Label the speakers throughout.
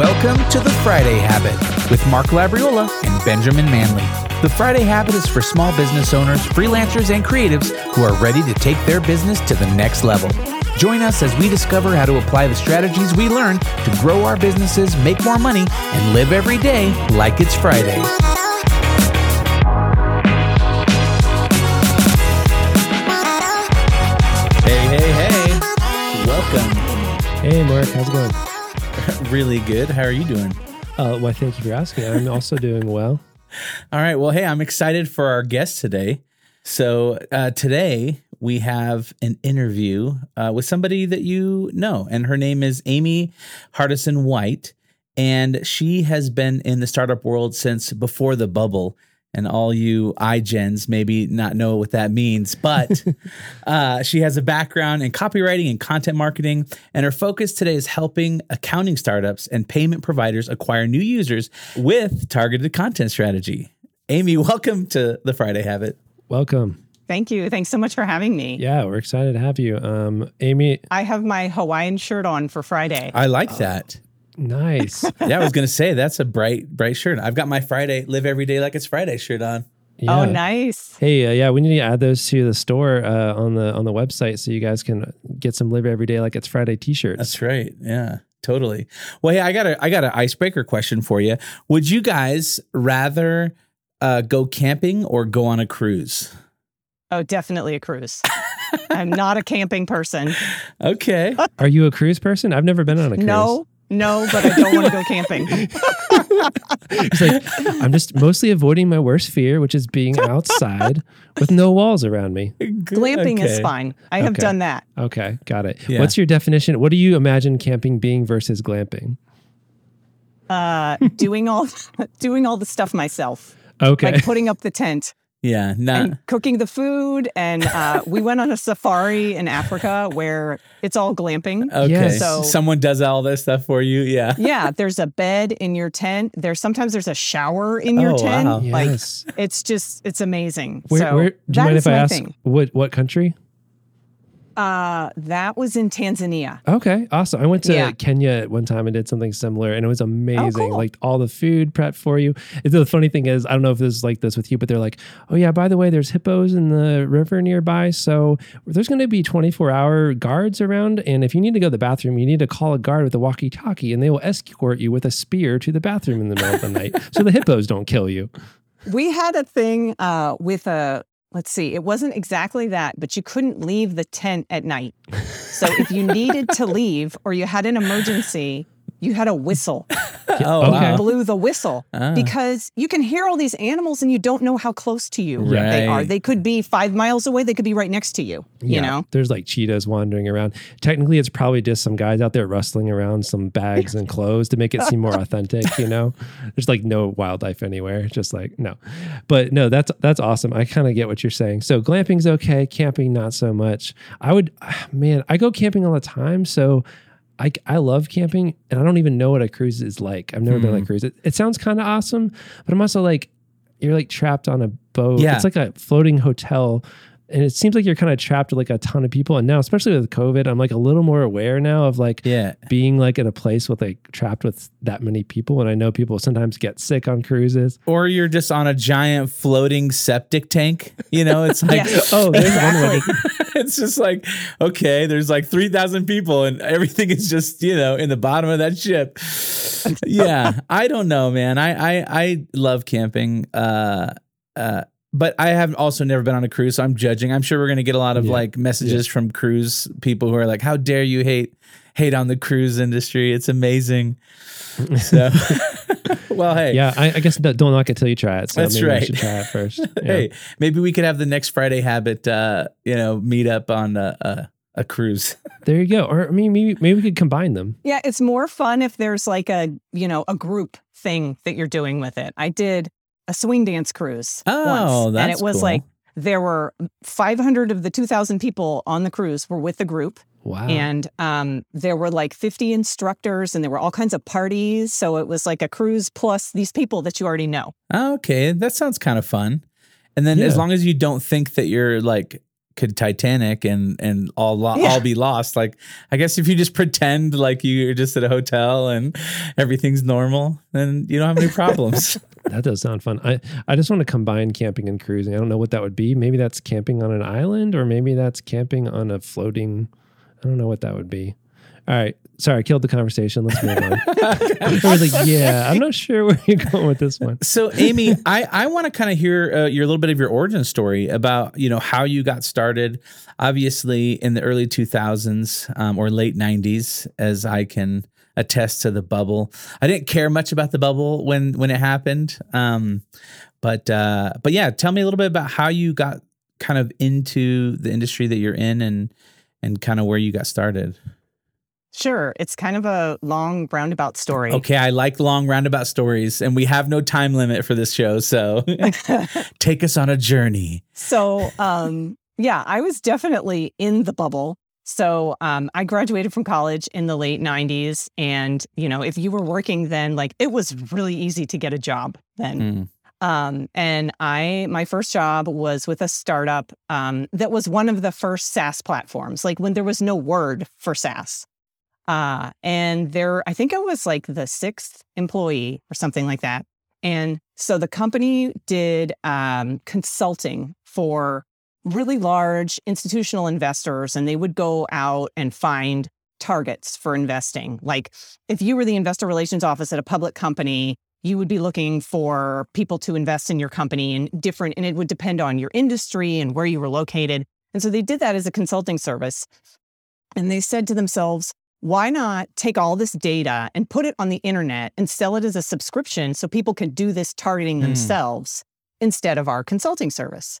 Speaker 1: Welcome to the Friday Habit with Mark Labriola and Benjamin Manley. The Friday Habit is for small business owners, freelancers, and creatives who are ready to take their business to the next level. Join us as we discover how to apply the strategies we learn to grow our businesses, make more money, and live every day like it's Friday. Hey, hey, hey. Welcome.
Speaker 2: Hey, Mark, how's it going?
Speaker 1: Really good. How are you doing?
Speaker 2: Uh, well, thank you for asking. I'm also doing well.
Speaker 1: All right. Well, hey, I'm excited for our guest today. So, uh, today we have an interview uh, with somebody that you know, and her name is Amy Hardison White. And she has been in the startup world since before the bubble. And all you iGens maybe not know what that means, but uh, she has a background in copywriting and content marketing. And her focus today is helping accounting startups and payment providers acquire new users with targeted content strategy. Amy, welcome to the Friday Habit.
Speaker 2: Welcome.
Speaker 3: Thank you. Thanks so much for having me.
Speaker 2: Yeah, we're excited to have you. Um, Amy,
Speaker 3: I have my Hawaiian shirt on for Friday.
Speaker 1: I like that.
Speaker 2: Nice.
Speaker 1: Yeah, I was gonna say that's a bright, bright shirt. I've got my Friday live every day like it's Friday shirt on.
Speaker 2: Yeah.
Speaker 3: Oh, nice.
Speaker 2: Hey, uh, yeah, we need to add those to the store uh, on the on the website so you guys can get some live every day like it's Friday t-shirts.
Speaker 1: That's right. Yeah, totally. Well, hey, I got a I got an icebreaker question for you. Would you guys rather uh, go camping or go on a cruise?
Speaker 3: Oh, definitely a cruise. I'm not a camping person.
Speaker 1: Okay.
Speaker 2: Are you a cruise person? I've never been on a cruise.
Speaker 3: No, no, but I don't want to go camping.
Speaker 2: It's like I'm just mostly avoiding my worst fear, which is being outside with no walls around me.
Speaker 3: Glamping is fine. I have
Speaker 2: Okay.
Speaker 3: done that.
Speaker 2: Okay, got it.
Speaker 1: Yeah.
Speaker 2: What's your definition? What do you imagine camping being versus glamping?
Speaker 3: Uh, doing all doing all the stuff myself,
Speaker 2: Okay.
Speaker 3: like putting up the tent
Speaker 1: Yeah. Not.
Speaker 3: and cooking the food. And uh, we went on a safari in Africa where it's all glamping.
Speaker 1: Okay.
Speaker 2: Yes.
Speaker 3: So-
Speaker 1: Someone does all this stuff for you. Yeah.
Speaker 3: Yeah, there's a bed in your tent. There's sometimes there's a shower in your
Speaker 1: Oh,
Speaker 3: tent.
Speaker 1: wow.
Speaker 3: Like
Speaker 2: yes.
Speaker 3: it's just it's amazing.
Speaker 2: Where,
Speaker 3: so
Speaker 2: where, do you mind if I ask
Speaker 3: thing.
Speaker 2: what what country?
Speaker 3: Uh, that was in Tanzania.
Speaker 2: Okay, awesome. I went to
Speaker 3: Yeah.
Speaker 2: Kenya at one time and did something similar, and it was amazing.
Speaker 3: cool.
Speaker 2: Like all the food prepped for you. The funny thing is, I don't know if this is like this with you, but they're like, "Oh yeah, by the way, there's hippos in the river nearby, so there's going to be 24 hour guards around, and if you need to go to the bathroom, you need to call a guard with a walkie-talkie, and they will escort you with a spear to the bathroom in the middle of the night, so the hippos don't kill you."
Speaker 3: We had a thing uh with a let's see, it wasn't exactly that, but you couldn't leave the tent at night. So if you needed to leave or you had an emergency, you had a whistle.
Speaker 1: Oh,
Speaker 2: Okay.
Speaker 1: wow.
Speaker 3: Blew the whistle
Speaker 1: Ah.
Speaker 3: because you can hear all these animals and you don't know how close to you they are. They could be five miles away. They could be right next to you. You know.
Speaker 2: there's like cheetahs wandering around. Technically, it's probably just some guys out there rustling around some bags and clothes to make it seem more authentic. You know, there's like no wildlife anywhere. Just like no, but no, that's that's awesome. I kind of get what you're saying. So glamping's okay, camping not so much. I would, man, I go camping all the time, so. I, I love camping and I don't even know what a cruise is like. I've never been on a hmm. cruise. It, it sounds kind of awesome, but I'm also like, you're like trapped on a boat.
Speaker 1: Yeah.
Speaker 2: It's like a floating hotel. And it seems like you're kind of trapped with like a ton of people. And now, especially with COVID, I'm like a little more aware now of like
Speaker 1: Yeah.
Speaker 2: being like in a place with like trapped with that many people. And I know people sometimes get sick on cruises.
Speaker 1: Or you're just on a giant floating septic tank. You know, it's like,
Speaker 3: Yes,
Speaker 2: oh, there's one way
Speaker 1: it's just like, okay, there's like 3,000 people and everything is just, you know, in the bottom of that ship. yeah. I don't know, man. I, I, I love camping. Uh, uh, but I have also never been on a cruise, so I'm judging. I'm sure we're gonna get a lot of
Speaker 2: Yeah.
Speaker 1: like messages from cruise people who are like, "How dare you hate hate on the cruise industry? It's amazing." So, well, hey,
Speaker 2: Yeah, I, I guess don't don't knock it till you try it. So
Speaker 1: That's
Speaker 2: maybe
Speaker 1: right.
Speaker 2: I should try it first. Yeah.
Speaker 1: hey, maybe we could have the next Friday habit, uh, you know, meet up on a, a, a cruise.
Speaker 2: There you go. Or I mean, maybe maybe we could combine them.
Speaker 3: Yeah, it's more fun if there's like a, you know, a group thing that you're doing with it. I did a swing dance cruise
Speaker 1: Oh,
Speaker 3: once, and it was
Speaker 1: cool.
Speaker 3: like there were 500 of the 2,000 people on the cruise were with the group,
Speaker 2: Wow.
Speaker 3: and um, there were like 50 instructors, and there were all kinds of parties. So it was like a cruise plus these people that you already know.
Speaker 1: Okay, that sounds kind of fun. And then as long as you don't think that you're like could Titanic and and all lo-
Speaker 3: Yeah.
Speaker 1: all be lost. Like I guess if you just pretend like you're just at a hotel and everything's normal, then you don't have any problems.
Speaker 2: That does sound fun. I, I just want to combine camping and cruising. I don't know what that would be. Maybe that's camping on an island, or maybe that's camping on a floating. I don't know what that would be. All right. Sorry, I killed the conversation. Let's move on. I was like, yeah, I'm not sure where you're going with this one.
Speaker 1: so Amy, I, I want to kind of hear uh, your little bit of your origin story about you know how you got started. Obviously, in the early 2000s um, or late 90s, as I can attest to the bubble. I didn't care much about the bubble when when it happened, um, but uh, but yeah, tell me a little bit about how you got kind of into the industry that you're in and and kind of where you got started.
Speaker 3: Sure. It's kind of a long roundabout story.
Speaker 1: Okay, I like long roundabout stories, and we have no time limit for this show, so take us on a journey.
Speaker 3: so, um, yeah, I was definitely in the bubble. So, um, I graduated from college in the late 90s. And, you know, if you were working then, like it was really easy to get a job then.
Speaker 1: Mm.
Speaker 3: Um, and I, my first job was with a startup um, that was one of the first SaaS platforms, like when there was no word for SaaS. Uh, and there, I think I was like the sixth employee or something like that. And so the company did um, consulting for really large institutional investors, and they would go out and find targets for investing. Like if you were the investor relations office at a public company, you would be looking for people to invest in your company and different, and it would depend on your industry and where you were located. And so they did that as a consulting service. And they said to themselves, why not take all this data and put it on the internet and sell it as a subscription so people can do this targeting
Speaker 1: Hmm.
Speaker 3: themselves instead of our consulting service?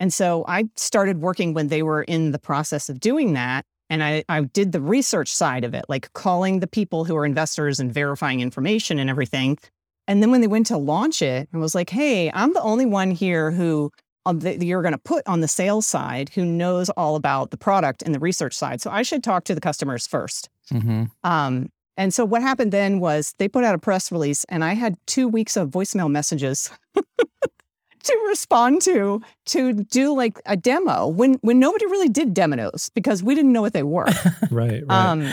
Speaker 3: And so I started working when they were in the process of doing that. And I, I did the research side of it, like calling the people who are investors and verifying information and everything. And then when they went to launch it, I was like, hey, I'm the only one here who that you're going to put on the sales side who knows all about the product and the research side. So I should talk to the customers first.
Speaker 1: Mm-hmm.
Speaker 3: Um, and so what happened then was they put out a press release, and I had two weeks of voicemail messages to respond to to do like a demo when when nobody really did demos because we didn't know what they were.
Speaker 2: Right, right.
Speaker 3: Um,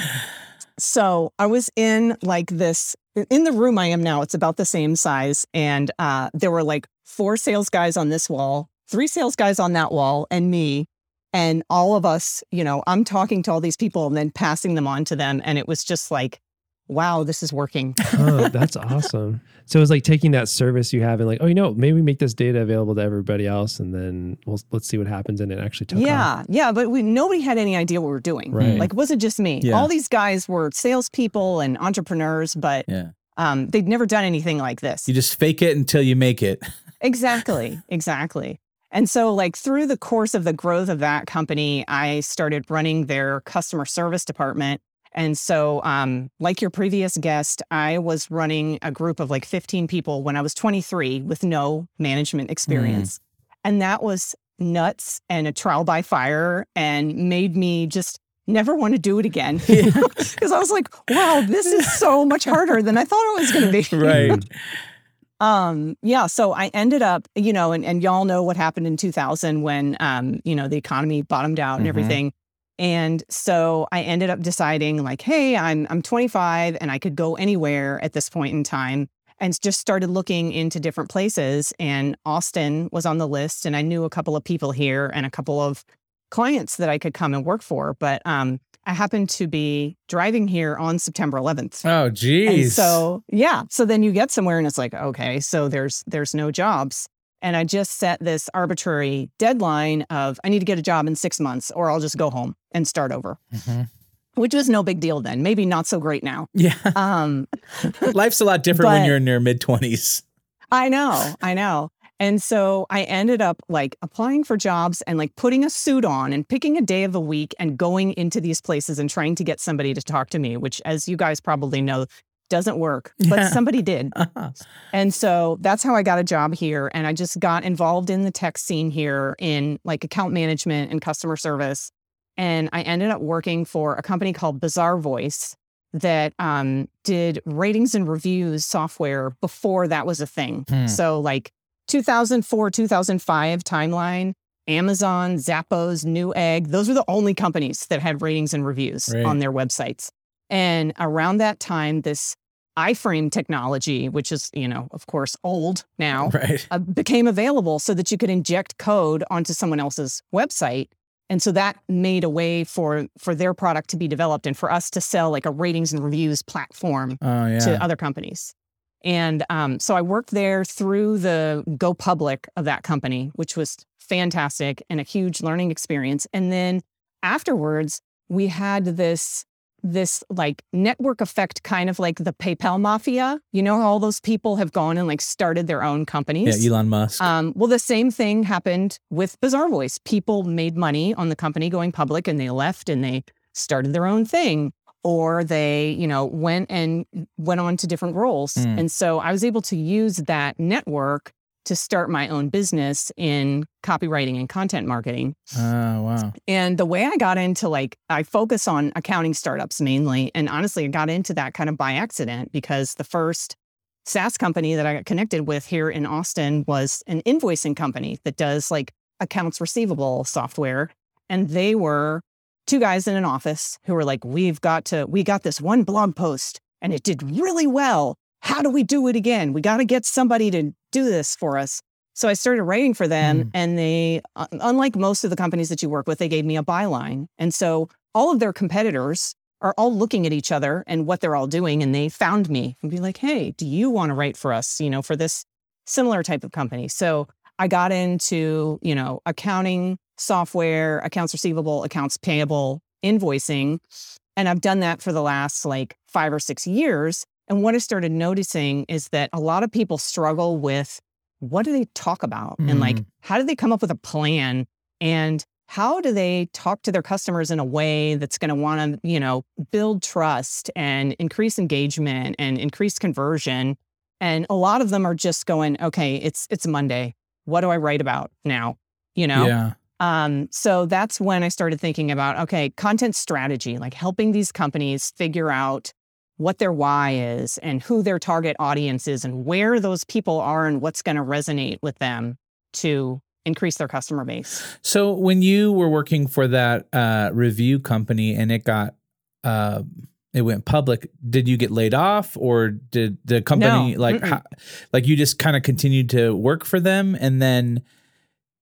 Speaker 3: so I was in like this in the room I am now. It's about the same size, and uh, there were like four sales guys on this wall, three sales guys on that wall, and me. And all of us, you know, I'm talking to all these people and then passing them on to them, and it was just like, wow, this is working.
Speaker 2: oh, that's awesome. So it's like taking that service you have and like, oh, you know, maybe we make this data available to everybody else, and then we'll let's see what happens, and it actually took off.
Speaker 3: yeah, yeah, but we nobody had any idea what we were doing.
Speaker 2: Right.
Speaker 3: Like, it wasn't just me.
Speaker 1: Yeah.
Speaker 3: All these guys were salespeople and entrepreneurs, but
Speaker 1: Yeah.
Speaker 3: um, they'd never done anything like this.
Speaker 1: You just fake it until you make it.
Speaker 3: Exactly, exactly. And so, like, through the course of the growth of that company, I started running their customer service department. And so, um, like your previous guest, I was running a group of like 15 people when I was 23 with no management experience. And that was nuts and a trial by fire and made me just never want to do it again. Because I was like, wow, this is so much harder than I thought it was going to be.
Speaker 1: right.
Speaker 3: Um, yeah, so I ended up, you know, and, and y'all know what happened in 2000 when, um, you know, the economy bottomed out and
Speaker 1: Mhm.
Speaker 3: everything. And so I ended up deciding like, hey, I'm I'm 25 and I could go anywhere at this point in time and just started looking into different places and Austin was on the list and I knew a couple of people here and a couple of clients that I could come and work for, but um I happened to be driving here on September 11th.
Speaker 1: Oh,
Speaker 3: And
Speaker 1: geez.
Speaker 3: so yeah, so then you get somewhere and it's like, okay, so there's there's no jobs. And I just set this arbitrary deadline of I need to get a job in six months or I'll just go home and start over.
Speaker 1: Mhm.
Speaker 3: Which was no big deal then. Maybe not so great now.
Speaker 1: yeah,
Speaker 3: Um,
Speaker 1: life's a lot different when you're in your mid twenties.
Speaker 3: I know, I know. And so I ended up like applying for jobs and like putting a suit on and picking a day of the week and going into these places and trying to get somebody to talk to me, which, as you guys probably know, doesn't work. But
Speaker 1: Yeah.
Speaker 3: somebody did. And so that's how I got a job here. And I just got involved in the tech scene here in like account management and customer service. And I ended up working for a company called Bazaarvoice that um, did ratings and reviews software before that was a thing.
Speaker 1: Hmm.
Speaker 3: So, like 2004, 2005 timeline, Amazon, Zappos, Newegg. Those were the only companies that had ratings and reviews
Speaker 1: Right.
Speaker 3: on their websites. And around that time, this iframe technology, which is, you know, of course, old now,
Speaker 1: Right.
Speaker 3: uh, became available so that you could inject code onto someone else's website and so that made a way for for their product to be developed and for us to sell like a ratings and reviews platform
Speaker 1: Oh yeah.
Speaker 3: to other companies and um, so i worked there through the go public of that company which was fantastic and a huge learning experience and then afterwards we had this this like network effect kind of like the paypal mafia you know all those people have gone and like started their own companies
Speaker 1: yeah, Elon Musk.
Speaker 3: um, well, the same thing happened with Bazaarvoice. People made money on the company going public and they left and they started their own thing or they, you know, went and went on to different roles.
Speaker 1: Mm.
Speaker 3: And so I was able to use that network to start my own business in copywriting and content marketing.
Speaker 1: oh wow.
Speaker 3: And the way I got into like, I focus on accounting startups mainly. And honestly, I got into that kind of by accident because the first SaaS company that I got connected with here in Austin was an invoicing company that does like accounts receivable software. And they were two guys in an office who were like, we've got to, we got this one blog post and it did really well. How do we do it again? We got to get somebody to do this for us. So I started writing for them,
Speaker 1: Mm.
Speaker 3: and they, uh, unlike most of the companies that you work with, they gave me a byline. And so all of their competitors are all looking at each other and what they're all doing, and they found me and be like, "Hey, do you want to write for us? You know, for this similar type of company?" So I got into you know accounting software, accounts receivable, accounts payable, invoicing, and I've done that for the last like five or six years. And what I started noticing is that a lot of people struggle with what do they talk about and like
Speaker 1: Mm.
Speaker 3: how do they come up with a plan and how do they talk to their customers in a way that's going to want to you know build trust and increase engagement and increase conversion and a lot of them are just going okay it's it's monday what do i write about now you know
Speaker 1: Yeah.
Speaker 3: Um, so that's when I started thinking about okay, content strategy, like helping these companies figure out what their why is and who their target audience is and where those people are and what's going to resonate with them to increase their customer base.
Speaker 1: So when you were working for that uh, review company and it got uh, it went public, did you get laid off or did the company
Speaker 3: No.
Speaker 1: like how, like you just kind of continued to work for them and then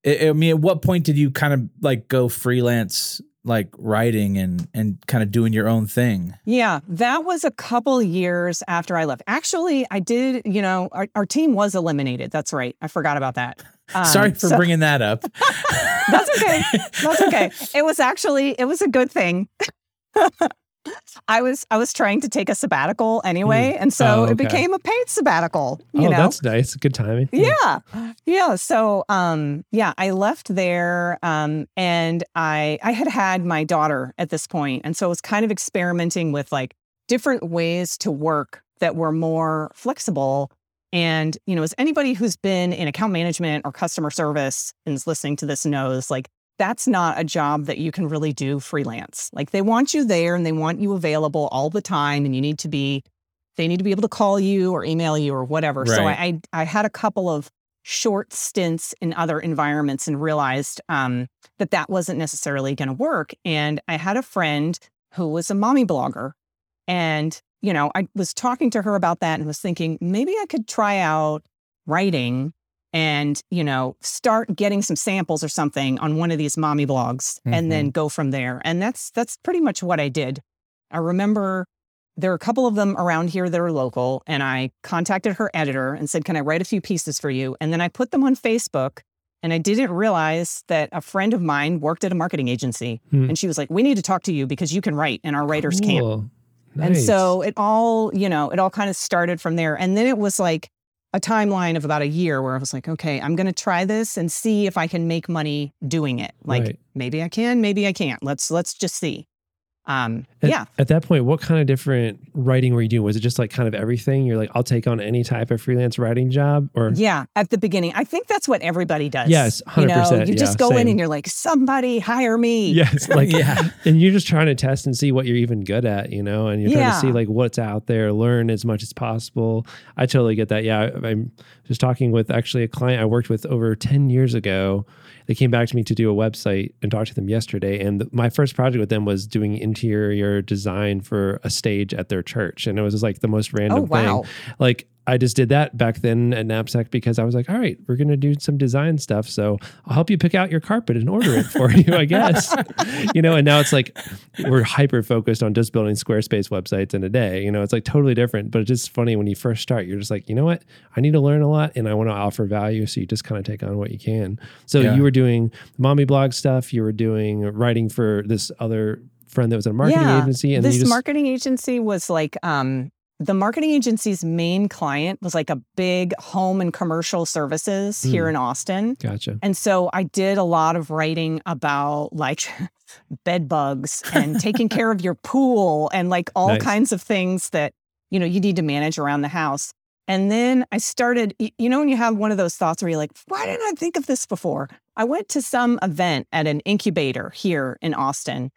Speaker 1: I mean at what point did you kind of like go freelance like writing and and kind of doing your own thing?
Speaker 3: Yeah, that was a couple years after I left. Actually, I did, you know, our, our team was eliminated. That's right. I forgot about that. Um,
Speaker 1: Sorry for
Speaker 3: so-
Speaker 1: bringing that up.
Speaker 3: That's okay. That's okay. It was actually it was a good thing. I was I was trying to take a sabbatical anyway, and so
Speaker 2: Oh,
Speaker 3: it became a paid sabbatical. You
Speaker 2: oh,
Speaker 3: know,
Speaker 2: that's nice. Good timing.
Speaker 3: yeah, yeah. So um, yeah, I left there, um, and I I had had my daughter at this point, and so I was kind of experimenting with like different ways to work that were more flexible. And you know, as anybody who's been in account management or customer service and is listening to this knows, like that's not a job that you can really do freelance. Like they want you there and they want you available all the time, and you need to be they need to be able to call you or email you or whatever. So I, I I had a couple of short stints in other environments and realized um, that that wasn't necessarily going to work. And I had a friend who was a mommy blogger, and you know I was talking to her about that and was thinking maybe I could try out writing and you know start getting some samples or something on one of these mommy blogs and then go from there and that's that's pretty much what i did i remember there are a couple of them around here that are local and i contacted her editor and said can i write a few pieces for you and then i put them on facebook and i didn't realize that a friend of mine worked at a marketing agency
Speaker 2: Hmm.
Speaker 3: and she was like we need to talk to you because you can write and our writers can't
Speaker 2: Cool.
Speaker 3: and so it all, you know, it all kind of started from there. And then it was like a timeline of about a year where I was like, okay, I'm going to try this and see if I can make money doing it. Like
Speaker 2: Right.
Speaker 3: maybe I can, maybe I can't. Let's let's just see. Um,
Speaker 2: At,
Speaker 3: yeah.
Speaker 2: At that point, what kind of different writing were you doing? Was it just like kind of everything? You're like, I'll take on any type of freelance writing job, or
Speaker 3: Yeah, at the beginning, I think that's what everybody does.
Speaker 2: Yes,
Speaker 3: you know,
Speaker 2: 100%,
Speaker 3: you just
Speaker 2: yeah,
Speaker 3: go in and you're like, somebody hire me.
Speaker 2: yes, like
Speaker 1: yeah.
Speaker 2: and you're just trying to test and see what you're even good at, you know, and you're trying to see like what's out there, learn as much as possible. I totally get that. Yeah, I, I'm just talking with actually a client I worked with over 10 years ago. They came back to me to do a website and talked to them yesterday. And my first project with them was doing interior design for a stage at their church. And it was just like the most random
Speaker 3: Oh, wow.
Speaker 2: thing. Like I just did that back then at Knapsack because I was like, all right, we're going to do some design stuff. So I'll help you pick out your carpet and order it for you, I guess. you know, and now it's like we're hyper focused on just building Squarespace websites in a day. You know, it's like totally different, but it's just funny when you first start, you're just like, you know what? I need to learn a lot and I want to offer value. So you just kind of take on what you can. So
Speaker 1: Yeah.
Speaker 2: you were doing mommy blog stuff, you were doing writing for this other friend that was at a marketing
Speaker 3: Yeah,
Speaker 2: agency. And
Speaker 3: this
Speaker 2: just,
Speaker 3: marketing agency was like um the marketing agency's main client was like a big home and commercial services here
Speaker 2: Hmm.
Speaker 3: in Austin.
Speaker 2: gotcha.
Speaker 3: And so I did a lot of writing about like bed bugs and taking care of your pool and like all
Speaker 2: Nice.
Speaker 3: kinds of things that you know you need to manage around the house. And then I started, you know, when you have one of those thoughts where you're like, why didn't I think of this before? I went to some event at an incubator here in Austin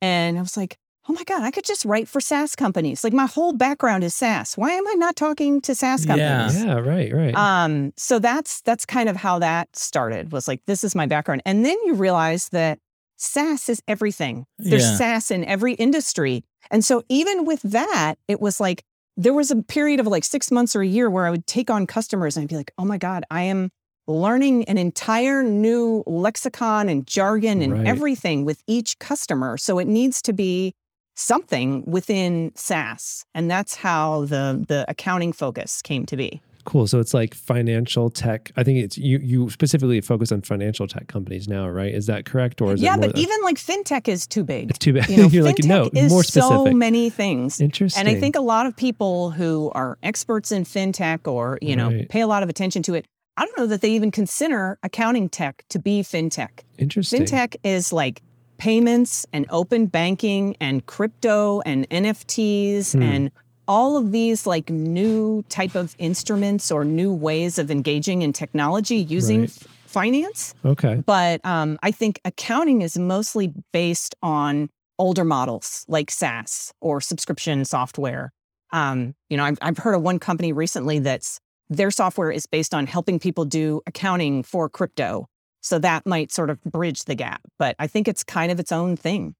Speaker 3: and I was like, oh my God, I could just write for SaaS companies. Like my whole background is SaaS. Why am I not talking to SaaS
Speaker 1: Yeah.
Speaker 3: companies?
Speaker 2: Yeah, right, right.
Speaker 3: Um, so that's that's kind of how that started. Was like this is my background, and then you realize that SaaS is everything. There's
Speaker 1: Yeah.
Speaker 3: SaaS in every industry, and so even with that, it was like there was a period of like six months or a year where I would take on customers and I'd be like, oh my god, I am learning an entire new lexicon and jargon and
Speaker 2: Right.
Speaker 3: everything with each customer. So it needs to be something within SaaS, and that's how the the accounting focus came to be.
Speaker 2: Cool. So it's like financial tech. I think it's you. You specifically focus on financial tech companies now, right? Is that correct, or is
Speaker 3: yeah, but even like fintech is too big.
Speaker 2: it's too big.
Speaker 3: You know,
Speaker 2: You're like no,
Speaker 3: is
Speaker 2: more
Speaker 3: so many things.
Speaker 2: Interesting.
Speaker 3: And I think a lot of people who are experts in fintech or, you know,
Speaker 2: Right.
Speaker 3: pay a lot of attention to it, I don't know that they even consider accounting tech to be fintech.
Speaker 2: interesting.
Speaker 3: Fintech is like payments and open banking and crypto and NFTs
Speaker 2: Hmm.
Speaker 3: and all of these like new type of instruments or new ways of engaging in technology using
Speaker 2: Right.
Speaker 3: finance.
Speaker 2: Okay.
Speaker 3: But um, I think accounting is mostly based on older models like SaaS or subscription software. Um, you know, I've, I've heard of one company recently that's their software is based on helping people do accounting for crypto. So that might sort of bridge the gap. But I think it's kind of its own thing.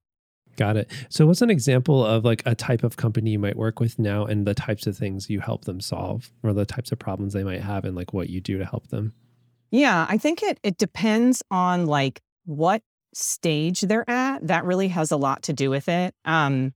Speaker 2: Got it. So what's an example of like a type of company you might work with now and the types of things you help them solve or the types of problems they might have and like what you do to help them?
Speaker 3: Yeah, I think it it depends on like what stage they're at. That really has a lot to do with it. Um,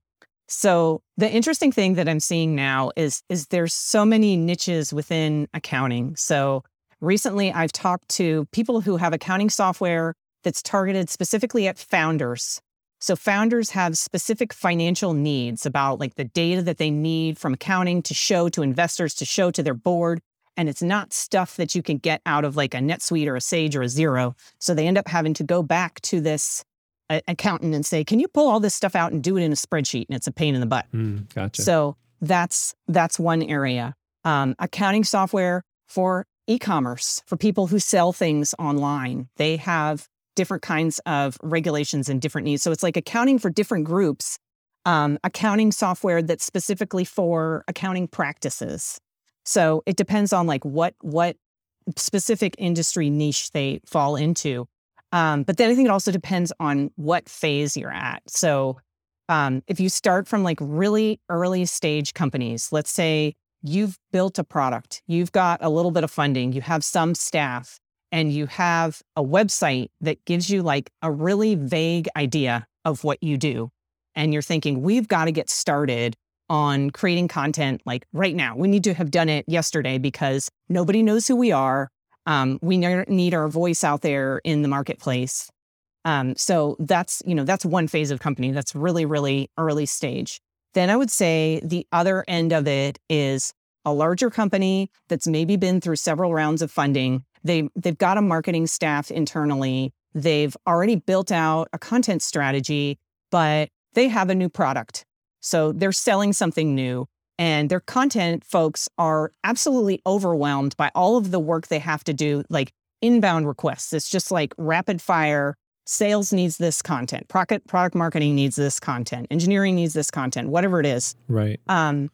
Speaker 3: so the interesting thing that I'm seeing now is is there's so many niches within accounting. So recently I've talked to people who have accounting software that's targeted specifically at founders. So founders have specific financial needs about like the data that they need from accounting to show to investors, to show to their board. And it's not stuff that you can get out of like a NetSuite or a Sage or a Xero. So they end up having to go back to this uh, accountant and say, "Can you pull all this stuff out and do it in a spreadsheet?" And it's a pain in the butt.
Speaker 2: Mm, gotcha.
Speaker 3: So that's that's one area. Um, accounting software for e-commerce for people who sell things online. They have different kinds of regulations and different needs. So it's like accounting for different groups. Um, accounting software that's specifically for accounting practices. So it depends on like what what specific industry niche they fall into. Um, but then I think it also depends on what phase you're at. So um, if you start from like really early stage companies, let's say you've built a product, you've got a little bit of funding, you have some staff, and you have a website that gives you like a really vague idea of what you do. And you're thinking, we've got to get started on creating content like right now. We need to have done it yesterday because nobody knows who we are. Um, we ne- need our voice out there in the marketplace. Um, so that's you know that's one phase of company that's really really early stage. Then I would say the other end of it is a larger company that's maybe been through several rounds of funding. They they've got a marketing staff internally. They've already built out a content strategy, but they have a new product. So they're selling something new and their content folks are absolutely overwhelmed by all of the work they have to do like inbound requests. It's just like rapid fire sales needs this content, product product marketing needs this content, engineering needs this content, whatever it is.
Speaker 2: right.
Speaker 3: Um,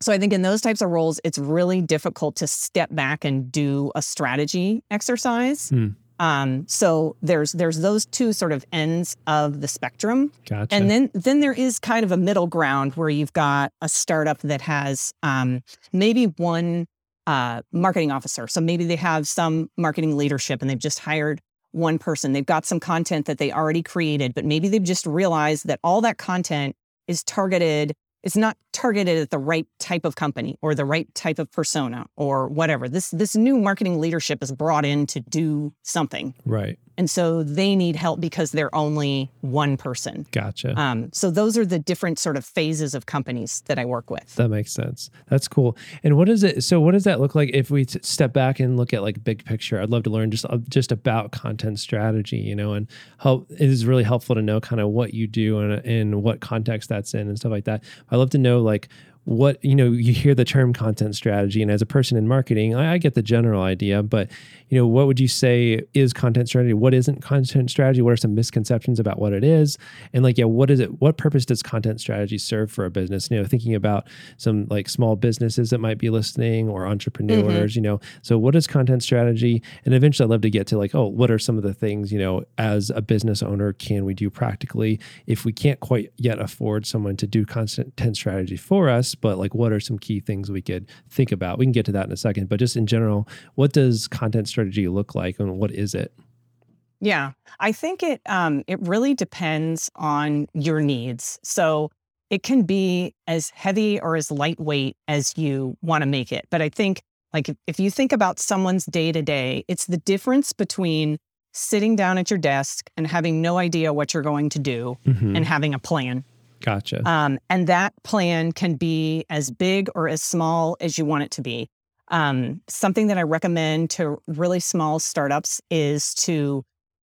Speaker 3: so I think in those types of roles, it's really difficult to step back and do a strategy exercise.
Speaker 2: Hmm.
Speaker 3: Um, so there's there's those two sort of ends of the spectrum.
Speaker 2: Gotcha.
Speaker 3: And then then there is kind of a middle ground where you've got a startup that has um, maybe one uh, marketing officer. So maybe they have some marketing leadership and they've just hired one person. They've got some content that they already created, but maybe they've just realized that all that content is targeted it's not targeted at the right type of company or the right type of persona or whatever. This this new marketing leadership is brought in to do something.
Speaker 2: right.
Speaker 3: And so they need help because they're only one person.
Speaker 2: Gotcha.
Speaker 3: Um, so those are the different sort of phases of companies that I work with.
Speaker 2: That makes sense. That's cool. And what is it? So, what does that look like if we t- step back and look at like big picture? I'd love to learn just uh, just about content strategy, you know, and how it is really helpful to know kind of what you do and and what context that's in and stuff like that. I love to know like what you know you hear the term content strategy and as a person in marketing I, I get the general idea but you know what would you say is content strategy? What isn't content strategy? What are some misconceptions about what it is? And like yeah what is it what purpose does content strategy serve for a business? You know thinking about some like small businesses that might be listening or mm-hmm. entrepreneurs you know. So what is content strategy? And eventually i'd love to get to like oh what are some of the things you know as a business owner can we do practically if we can't quite yet afford someone to do content strategy for us but like what are some key things we could think about we can get to that in a second but just in general what does content strategy look like and what is it
Speaker 3: Yeah, I think it um, it really depends on your needs. So it can be as heavy or as lightweight as you want to make it. But I think like if, if you think about someone's day to day, it's the difference between sitting down at your desk and having no idea what you're going to do
Speaker 2: Mhm.
Speaker 3: and having a plan.
Speaker 2: Gotcha
Speaker 3: Um, and that plan can be as big or as small as you want it to be. Um, something that I recommend to really small startups is to,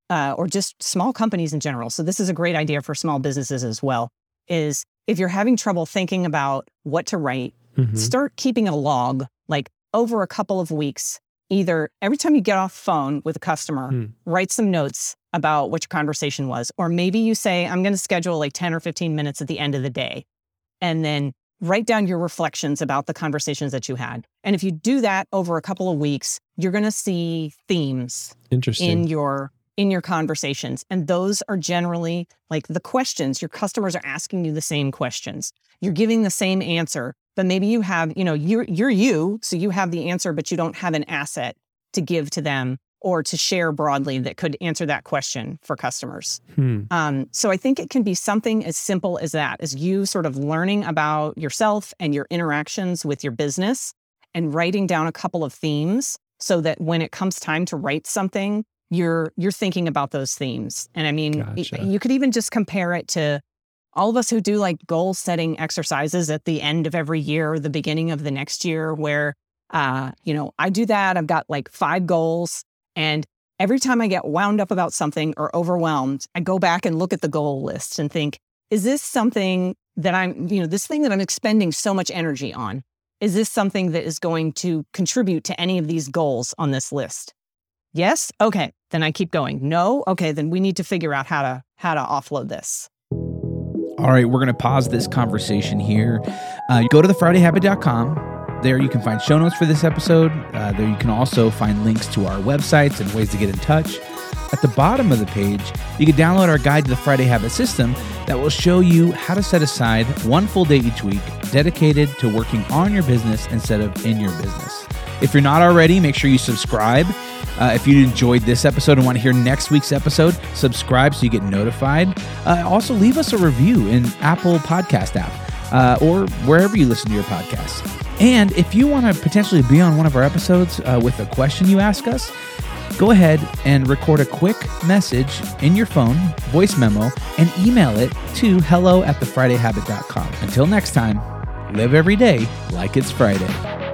Speaker 3: uh, or just small companies in general. So this is a great idea for small businesses as well. Is if you're having trouble thinking about what to write,
Speaker 2: Mhm.
Speaker 3: start keeping a log like over a couple of weeks. Either every time you get off phone with a customer,
Speaker 2: Hmm.
Speaker 3: write some notes about what your conversation was. Or maybe you say, I'm going to schedule like 10 or 15 minutes at the end of the day. And then write down your reflections about the conversations that you had. And if you do that over a couple of weeks, you're going to see themes
Speaker 2: interesting
Speaker 3: in your in your conversations and those are generally like the questions your customers are asking you the same questions you're giving the same answer but maybe you have you know you're you're you so you have the answer but you don't have an asset to give to them or to share broadly that could answer that question for customers
Speaker 2: Hmm.
Speaker 3: um, so I think it can be something as simple as that, as you sort of learning about yourself and your interactions with your business and writing down a couple of themes so that when it comes time to write something, you're you're thinking about those themes. And I mean,
Speaker 2: Gotcha.
Speaker 3: you could even just compare it to all of us who do like goal setting exercises at the end of every year or the beginning of the next year where uh, you know, I do that. I've got like five goals and every time I get wound up about something or overwhelmed, I go back and look at the goal list and think, is this something that I'm, you know, this thing that I'm expending so much energy on? Is this something that is going to contribute to any of these goals on this list? Yes. Okay. Then I keep going. No. Okay. Then we need to figure out how to how to offload this.
Speaker 1: All right, we're going to pause this conversation here. Uh, go to thefridayhabit.com. There you can find show notes for this episode. Uh, there you can also find links to our websites and ways to get in touch. At the bottom of the page, you can download our guide to the Friday Habit System that will show you how to set aside one full day each week dedicated to working on your business instead of in your business. If you're not already, make sure you subscribe. Uh, if you enjoyed this episode and want to hear next week's episode, subscribe so you get notified. Uh, also, leave us a review in Apple Podcast app uh, or wherever you listen to your podcasts. And if you want to potentially be on one of our episodes uh, with a question you ask us, go ahead and record a quick message in your phone, voice memo, and email it to hello at thefridayhabit.com. Until next time, live every day like it's Friday.